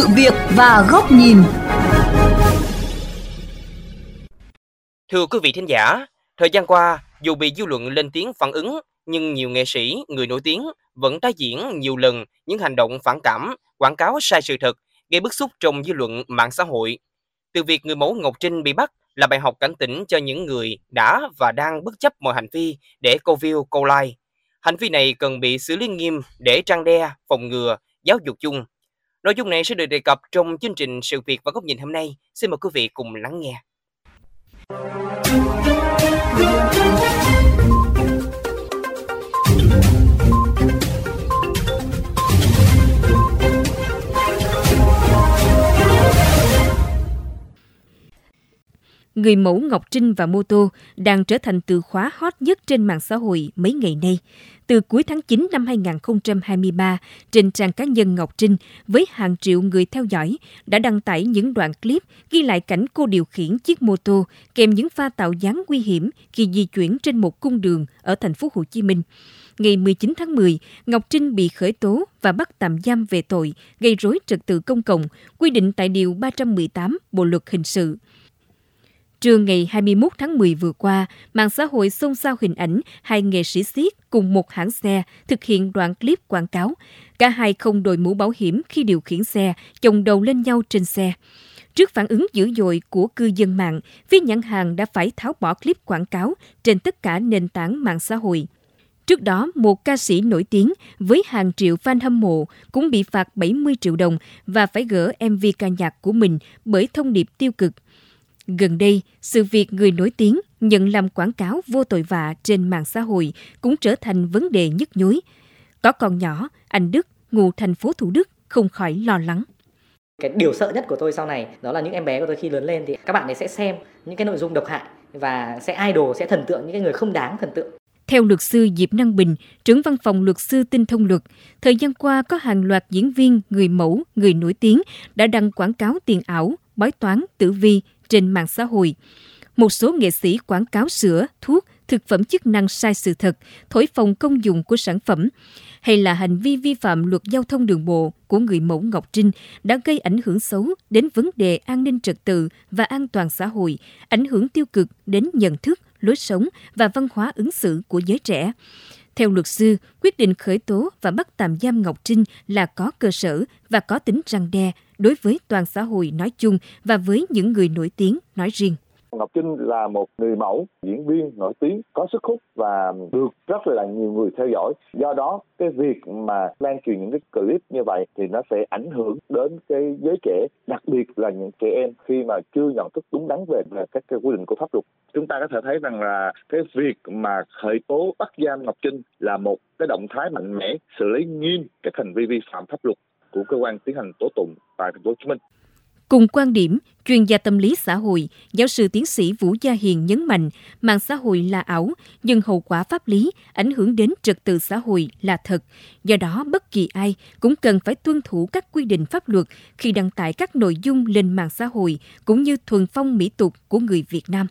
sự việc và góc nhìn. Thưa quý vị thính giả, thời gian qua, dù bị dư luận lên tiếng phản ứng, nhưng nhiều nghệ sĩ, người nổi tiếng vẫn tái diễn nhiều lần những hành động phản cảm, quảng cáo sai sự thật, gây bức xúc trong dư luận mạng xã hội. Từ việc người mẫu Ngọc Trinh bị bắt là bài học cảnh tỉnh cho những người đã và đang bất chấp mọi hành vi để câu view, câu like. Hành vi này cần bị xử lý nghiêm để trang đe, phòng ngừa, giáo dục chung. Nội dung này sẽ được đề cập trong chương trình Sự việc và góc nhìn hôm nay. Xin mời quý vị cùng lắng nghe. Người mẫu Ngọc Trinh và mô tô đang trở thành từ khóa hot nhất trên mạng xã hội mấy ngày nay. Từ cuối tháng 9 năm 2023, trên trang cá nhân Ngọc Trinh với hàng triệu người theo dõi đã đăng tải những đoạn clip ghi lại cảnh cô điều khiển chiếc mô tô kèm những pha tạo dáng nguy hiểm khi di chuyển trên một cung đường ở thành phố Hồ Chí Minh. Ngày 19 tháng 10, Ngọc Trinh bị khởi tố và bắt tạm giam về tội gây rối trật tự công cộng, quy định tại Điều 318 Bộ Luật Hình sự. Trưa ngày 21 tháng 10 vừa qua, mạng xã hội xôn xao hình ảnh hai nghệ sĩ siết cùng một hãng xe thực hiện đoạn clip quảng cáo. Cả hai không đội mũ bảo hiểm khi điều khiển xe, chồng đầu lên nhau trên xe. Trước phản ứng dữ dội của cư dân mạng, phía nhãn hàng đã phải tháo bỏ clip quảng cáo trên tất cả nền tảng mạng xã hội. Trước đó, một ca sĩ nổi tiếng với hàng triệu fan hâm mộ cũng bị phạt 70 triệu đồng và phải gỡ MV ca nhạc của mình bởi thông điệp tiêu cực – Gần đây, sự việc người nổi tiếng nhận làm quảng cáo vô tội vạ trên mạng xã hội cũng trở thành vấn đề nhức nhối. Có con nhỏ, anh Đức, ngụ thành phố Thủ Đức, không khỏi lo lắng. Cái điều sợ nhất của tôi sau này đó là những em bé của tôi khi lớn lên thì các bạn ấy sẽ xem những cái nội dung độc hại và sẽ idol, sẽ thần tượng những cái người không đáng thần tượng. Theo luật sư Diệp Năng Bình, trưởng văn phòng luật sư tinh thông luật, thời gian qua có hàng loạt diễn viên, người mẫu, người nổi tiếng đã đăng quảng cáo tiền ảo, bói toán, tử vi, trên mạng xã hội. Một số nghệ sĩ quảng cáo sữa, thuốc, thực phẩm chức năng sai sự thật, thổi phồng công dụng của sản phẩm, hay là hành vi vi phạm luật giao thông đường bộ của người mẫu Ngọc Trinh đã gây ảnh hưởng xấu đến vấn đề an ninh trật tự và an toàn xã hội, ảnh hưởng tiêu cực đến nhận thức, lối sống và văn hóa ứng xử của giới trẻ. Theo luật sư, quyết định khởi tố và bắt tạm giam Ngọc Trinh là có cơ sở và có tính răng đe đối với toàn xã hội nói chung và với những người nổi tiếng nói riêng. Ngọc Trinh là một người mẫu, diễn viên nổi tiếng, có sức hút và được rất là nhiều người theo dõi. Do đó, cái việc mà lan truyền những cái clip như vậy thì nó sẽ ảnh hưởng đến cái giới trẻ, đặc biệt là những trẻ em khi mà chưa nhận thức đúng đắn về, về các cái quy định của pháp luật. Chúng ta có thể thấy rằng là cái việc mà khởi tố bắt giam Ngọc Trinh là một cái động thái mạnh mẽ xử lý nghiêm các hành vi vi phạm pháp luật của cơ quan tiến hành tố tụng tại thành phố Hồ Chí Minh. Cùng quan điểm, chuyên gia tâm lý xã hội, giáo sư tiến sĩ Vũ Gia Hiền nhấn mạnh mạng xã hội là ảo, nhưng hậu quả pháp lý ảnh hưởng đến trật tự xã hội là thật. Do đó, bất kỳ ai cũng cần phải tuân thủ các quy định pháp luật khi đăng tải các nội dung lên mạng xã hội cũng như thuần phong mỹ tục của người Việt Nam.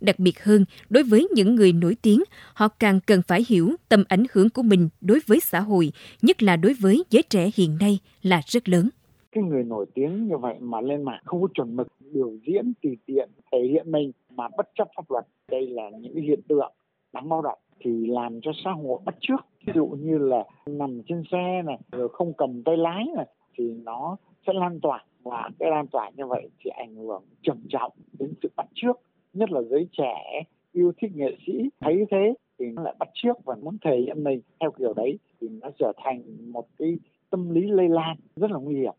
Đặc biệt hơn, đối với những người nổi tiếng, họ càng cần phải hiểu tầm ảnh hưởng của mình đối với xã hội, nhất là đối với giới trẻ hiện nay là rất lớn cái người nổi tiếng như vậy mà lên mạng không có chuẩn mực, biểu diễn, tùy tiện, thể hiện mình mà bất chấp pháp luật, đây là những hiện tượng đáng báo động thì làm cho xã hội bắt trước ví dụ như là nằm trên xe này, rồi không cầm tay lái này, thì nó sẽ lan tỏa và cái lan tỏa như vậy thì ảnh hưởng trầm trọng đến sự bắt trước nhất là giới trẻ yêu thích nghệ sĩ thấy thế thì nó lại bắt trước và muốn thể hiện mình. Theo kiểu đấy thì nó trở thành một cái tâm lý lây lan rất là nguy hiểm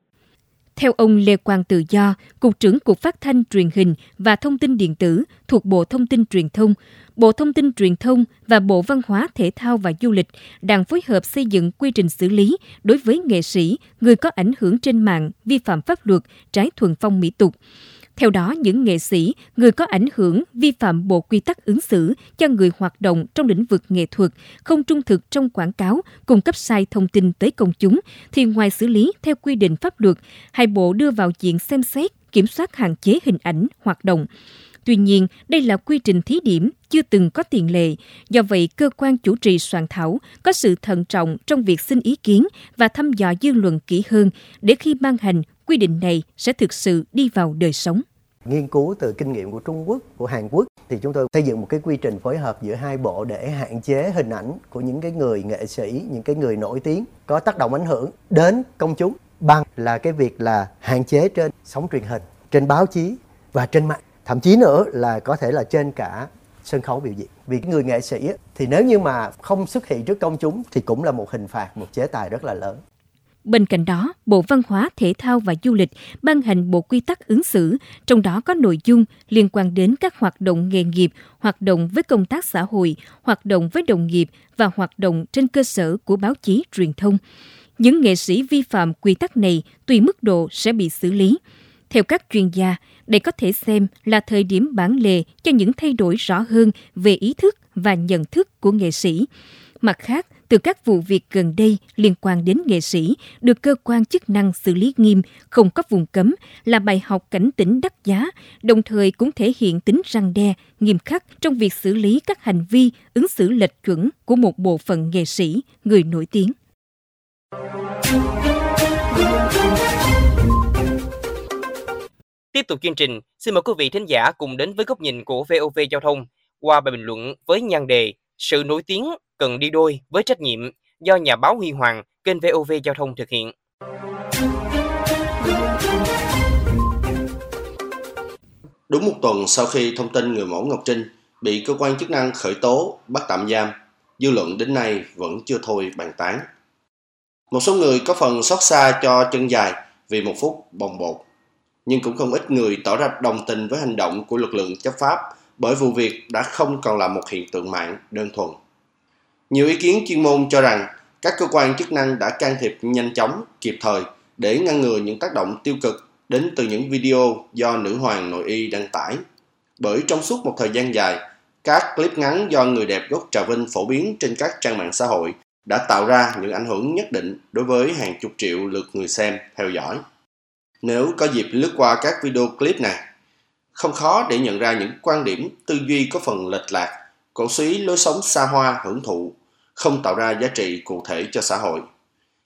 theo ông Lê Quang Tự Do, Cục trưởng Cục Phát thanh Truyền hình và Thông tin Điện tử thuộc Bộ Thông tin Truyền thông, Bộ Thông tin Truyền thông và Bộ Văn hóa Thể thao và Du lịch đang phối hợp xây dựng quy trình xử lý đối với nghệ sĩ, người có ảnh hưởng trên mạng vi phạm pháp luật, trái thuần phong mỹ tục. Theo đó, những nghệ sĩ, người có ảnh hưởng vi phạm bộ quy tắc ứng xử cho người hoạt động trong lĩnh vực nghệ thuật, không trung thực trong quảng cáo, cung cấp sai thông tin tới công chúng, thì ngoài xử lý theo quy định pháp luật, hai bộ đưa vào diện xem xét, kiểm soát hạn chế hình ảnh, hoạt động. Tuy nhiên, đây là quy trình thí điểm chưa từng có tiền lệ, do vậy cơ quan chủ trì soạn thảo có sự thận trọng trong việc xin ý kiến và thăm dò dư luận kỹ hơn để khi ban hành quy định này sẽ thực sự đi vào đời sống. Nghiên cứu từ kinh nghiệm của Trung Quốc, của Hàn Quốc thì chúng tôi xây dựng một cái quy trình phối hợp giữa hai bộ để hạn chế hình ảnh của những cái người nghệ sĩ, những cái người nổi tiếng có tác động ảnh hưởng đến công chúng bằng là cái việc là hạn chế trên sóng truyền hình, trên báo chí và trên mạng. Thậm chí nữa là có thể là trên cả sân khấu biểu diễn. Vì người nghệ sĩ thì nếu như mà không xuất hiện trước công chúng thì cũng là một hình phạt, một chế tài rất là lớn. Bên cạnh đó, Bộ Văn hóa, Thể thao và Du lịch ban hành bộ quy tắc ứng xử, trong đó có nội dung liên quan đến các hoạt động nghề nghiệp, hoạt động với công tác xã hội, hoạt động với đồng nghiệp và hoạt động trên cơ sở của báo chí truyền thông. Những nghệ sĩ vi phạm quy tắc này tùy mức độ sẽ bị xử lý. Theo các chuyên gia, đây có thể xem là thời điểm bản lề cho những thay đổi rõ hơn về ý thức và nhận thức của nghệ sĩ. Mặt khác, từ các vụ việc gần đây liên quan đến nghệ sĩ được cơ quan chức năng xử lý nghiêm, không có vùng cấm là bài học cảnh tỉnh đắt giá, đồng thời cũng thể hiện tính răng đe, nghiêm khắc trong việc xử lý các hành vi ứng xử lệch chuẩn của một bộ phận nghệ sĩ, người nổi tiếng. Tiếp tục chương trình, xin mời quý vị thính giả cùng đến với góc nhìn của VOV Giao thông qua bài bình luận với nhan đề Sự nổi tiếng cần đi đôi với trách nhiệm do nhà báo Huy Hoàng, kênh VOV Giao thông thực hiện. Đúng một tuần sau khi thông tin người mẫu Ngọc Trinh bị cơ quan chức năng khởi tố, bắt tạm giam, dư luận đến nay vẫn chưa thôi bàn tán. Một số người có phần xót xa cho chân dài vì một phút bồng bột, nhưng cũng không ít người tỏ ra đồng tình với hành động của lực lượng chấp pháp bởi vụ việc đã không còn là một hiện tượng mạng đơn thuần. Nhiều ý kiến chuyên môn cho rằng các cơ quan chức năng đã can thiệp nhanh chóng, kịp thời để ngăn ngừa những tác động tiêu cực đến từ những video do nữ hoàng nội y đăng tải. Bởi trong suốt một thời gian dài, các clip ngắn do người đẹp gốc Trà Vinh phổ biến trên các trang mạng xã hội đã tạo ra những ảnh hưởng nhất định đối với hàng chục triệu lượt người xem theo dõi. Nếu có dịp lướt qua các video clip này, không khó để nhận ra những quan điểm tư duy có phần lệch lạc cổ suý lối sống xa hoa hưởng thụ, không tạo ra giá trị cụ thể cho xã hội.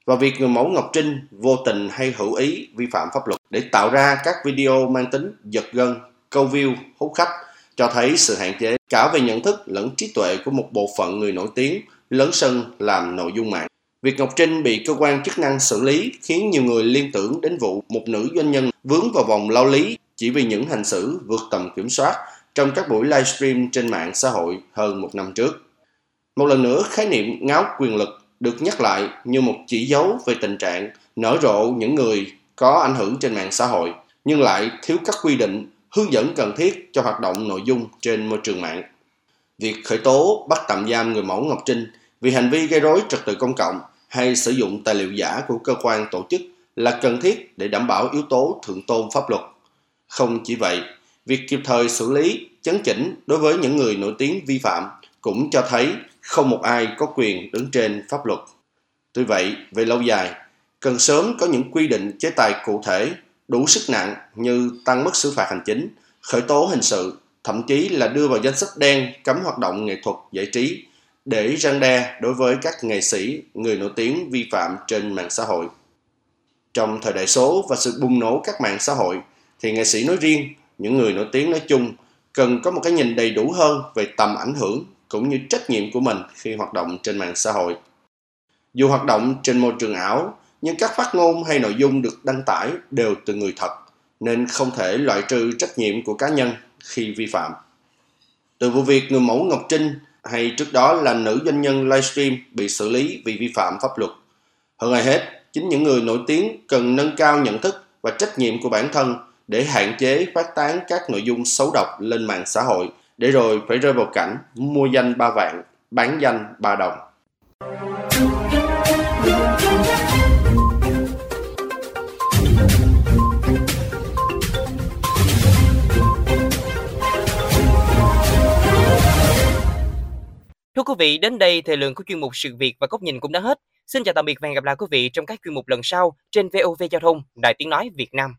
Và việc người mẫu Ngọc Trinh vô tình hay hữu ý vi phạm pháp luật để tạo ra các video mang tính giật gân, câu view, hút khách cho thấy sự hạn chế cả về nhận thức lẫn trí tuệ của một bộ phận người nổi tiếng lớn sân làm nội dung mạng. Việc Ngọc Trinh bị cơ quan chức năng xử lý khiến nhiều người liên tưởng đến vụ một nữ doanh nhân vướng vào vòng lao lý chỉ vì những hành xử vượt tầm kiểm soát trong các buổi livestream trên mạng xã hội hơn một năm trước. Một lần nữa, khái niệm ngáo quyền lực được nhắc lại như một chỉ dấu về tình trạng nở rộ những người có ảnh hưởng trên mạng xã hội, nhưng lại thiếu các quy định, hướng dẫn cần thiết cho hoạt động nội dung trên môi trường mạng. Việc khởi tố bắt tạm giam người mẫu Ngọc Trinh vì hành vi gây rối trật tự công cộng hay sử dụng tài liệu giả của cơ quan tổ chức là cần thiết để đảm bảo yếu tố thượng tôn pháp luật. Không chỉ vậy, việc kịp thời xử lý, chấn chỉnh đối với những người nổi tiếng vi phạm cũng cho thấy không một ai có quyền đứng trên pháp luật. Tuy vậy, về lâu dài, cần sớm có những quy định chế tài cụ thể đủ sức nặng như tăng mức xử phạt hành chính, khởi tố hình sự, thậm chí là đưa vào danh sách đen cấm hoạt động nghệ thuật giải trí để răng đe đối với các nghệ sĩ, người nổi tiếng vi phạm trên mạng xã hội. Trong thời đại số và sự bùng nổ các mạng xã hội, thì nghệ sĩ nói riêng những người nổi tiếng nói chung cần có một cái nhìn đầy đủ hơn về tầm ảnh hưởng cũng như trách nhiệm của mình khi hoạt động trên mạng xã hội. Dù hoạt động trên môi trường ảo, nhưng các phát ngôn hay nội dung được đăng tải đều từ người thật, nên không thể loại trừ trách nhiệm của cá nhân khi vi phạm. Từ vụ việc người mẫu Ngọc Trinh hay trước đó là nữ doanh nhân livestream bị xử lý vì vi phạm pháp luật. Hơn ai hết, chính những người nổi tiếng cần nâng cao nhận thức và trách nhiệm của bản thân để hạn chế phát tán các nội dung xấu độc lên mạng xã hội để rồi phải rơi vào cảnh mua danh ba vạn, bán danh ba đồng. Thưa quý vị, đến đây thời lượng của chuyên mục sự việc và góc nhìn cũng đã hết. Xin chào tạm biệt và hẹn gặp lại quý vị trong các chuyên mục lần sau trên VOV Giao thông, Đài Tiếng Nói Việt Nam.